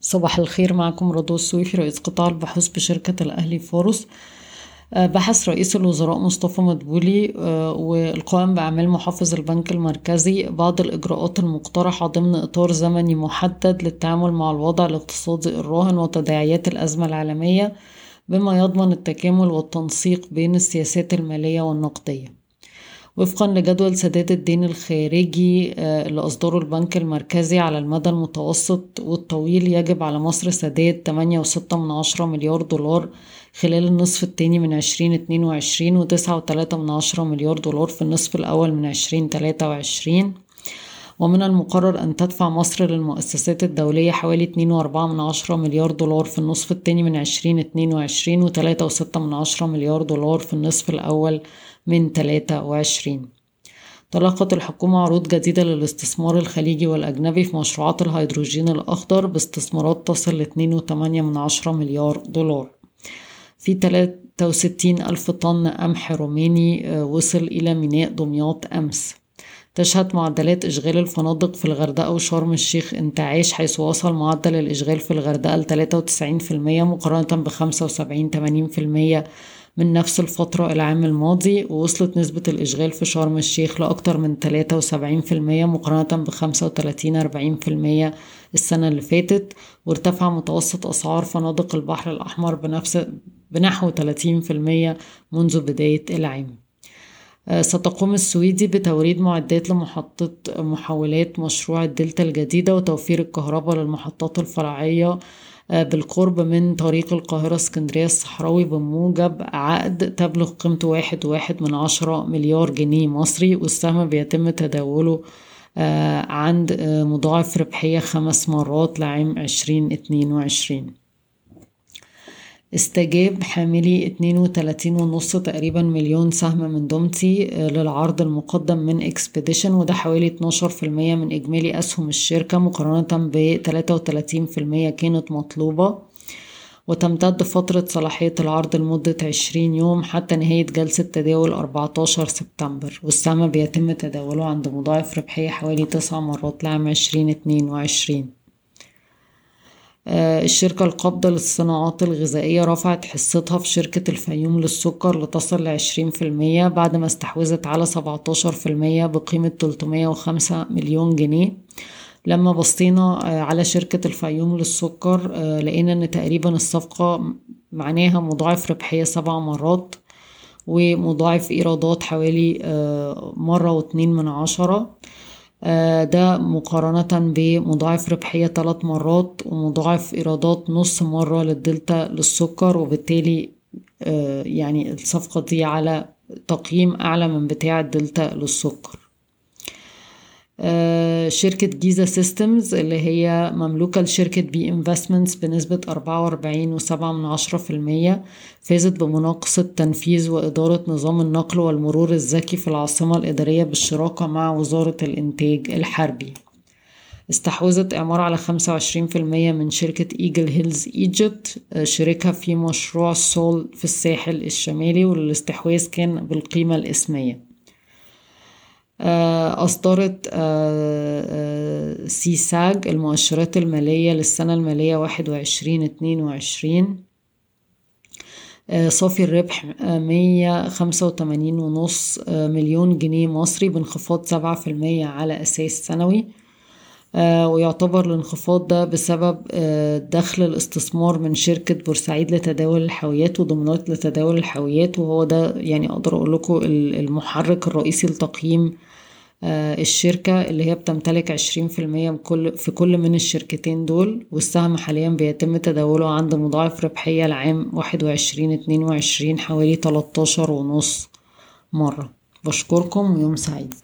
صباح الخير معكم رضوى السويفي رئيس قطاع البحوث بشركة الأهلي فاروس. بحث رئيس الوزراء مصطفى مدبولي والقائم بأعمال محافظ البنك المركزي بعض الإجراءات المقترحة ضمن إطار زمني محدد للتعامل مع الوضع الاقتصادي الراهن وتداعيات الأزمة العالمية بما يضمن التكامل والتنسيق بين السياسات المالية والنقدية. وفقا لجدول سداد الدين الخارجي اللي أصدره البنك المركزي على المدى المتوسط والطويل يجب على مصر سداد 8.6 مليار دولار خلال النصف الثاني من 2022 و9.3 مليار دولار في النصف الأول من 2023 ومن المقرر أن تدفع مصر للمؤسسات الدولية حوالي 2.4 مليار دولار في النصف الثاني من 2022 و3.6 مليار دولار في النصف الأول من 23 تلقت الحكومة عروض جديدة للاستثمار الخليجي والأجنبي في مشروعات الهيدروجين الأخضر باستثمارات تصل ل 2.8 مليار دولار. في 63 ألف طن قمح روماني وصل إلى ميناء دمياط أمس. تشهد معدلات إشغال الفنادق في الغردقة وشرم الشيخ انتعاش حيث وصل معدل الإشغال في الغردقة ل 93% مقارنة ب 75 80% من نفس الفترة العام الماضي ووصلت نسبة الإشغال في شرم الشيخ لأكتر من 73% مقارنة ب 35 40% السنة اللي فاتت وارتفع متوسط أسعار فنادق البحر الأحمر بنفس بنحو 30% منذ بداية العام. ستقوم السويدي بتوريد معدات لمحطة محولات مشروع الدلتا الجديدة وتوفير الكهرباء للمحطات الفرعية بالقرب من طريق القاهرة اسكندرية الصحراوي بموجب عقد تبلغ قيمته واحد واحد من عشرة مليار جنيه مصري والسهم بيتم تداوله عند مضاعف ربحية خمس مرات لعام عشرين اتنين وعشرين. استجاب حاملي اتنين وتلاتين ونص تقريبا مليون سهم من دومتي للعرض المقدم من Expedition وده حوالي اتناشر في المية من إجمالي أسهم الشركة مقارنة في المية كانت مطلوبة. وتمتد فترة صلاحية العرض لمدة عشرين يوم حتى نهاية جلسة تداول أربعتاشر سبتمبر والسهم بيتم تداوله عند مضاعف ربحية حوالي تسع مرات لعام عشرين اتنين وعشرين. الشركة القابضة للصناعات الغذائية رفعت حصتها في شركة الفيوم للسكر لتصل لعشرين في المية بعد ما استحوذت على سبعتاشر في المية بقيمة تلتمية وخمسة مليون جنيه. لما بصينا على شركة الفيوم للسكر لقينا إن تقريبا الصفقة معناها مضاعف ربحية سبع مرات ومضاعف إيرادات حوالي مرة واتنين من عشرة. ده مقارنة بمضاعف ربحية ثلاث مرات ومضاعف إيرادات نص مرة للدلتا للسكر وبالتالي يعني الصفقة دي على تقييم أعلى من بتاع الدلتا للسكر. شركة Giza Systems اللي هي مملوكة لشركة B Investments بنسبة أربعة وأربعين وسبعة من عشرة في المية فازت بمناقصة تنفيذ وإدارة نظام النقل والمرور الذكي في العاصمة الإدارية بالشراكة مع وزارة الإنتاج الحربي. استحوذت إعمار على خمسة وعشرين في المية من شركة Eagle Hills Egypt شركة في مشروع سول في الساحل الشمالي والاستحواذ كان بالقيمة الإسمية. أصدرت سيساج المؤشرات المالية للسنة المالية واحد وعشرين اتنين وعشرين. صافي الربح مية خمسة وتمانين ونص مليون جنيه مصري بانخفاض سبعة في المية على أساس سنوي. ويعتبر الانخفاض ده بسبب دخل الاستثمار من شركة بورسعيد لتداول الحاويات وضمانات لتداول الحاويات وهو ده يعني أقدر أقول لكم المحرك الرئيسي لتقييم الشركة اللي هي بتمتلك عشرين في المية في كل من الشركتين دول والسهم حاليا بيتم تداوله عند مضاعف ربحية العام واحد وعشرين اتنين وعشرين حوالي تلاتاشر ونص مرة. بشكركم ويوم سعيد.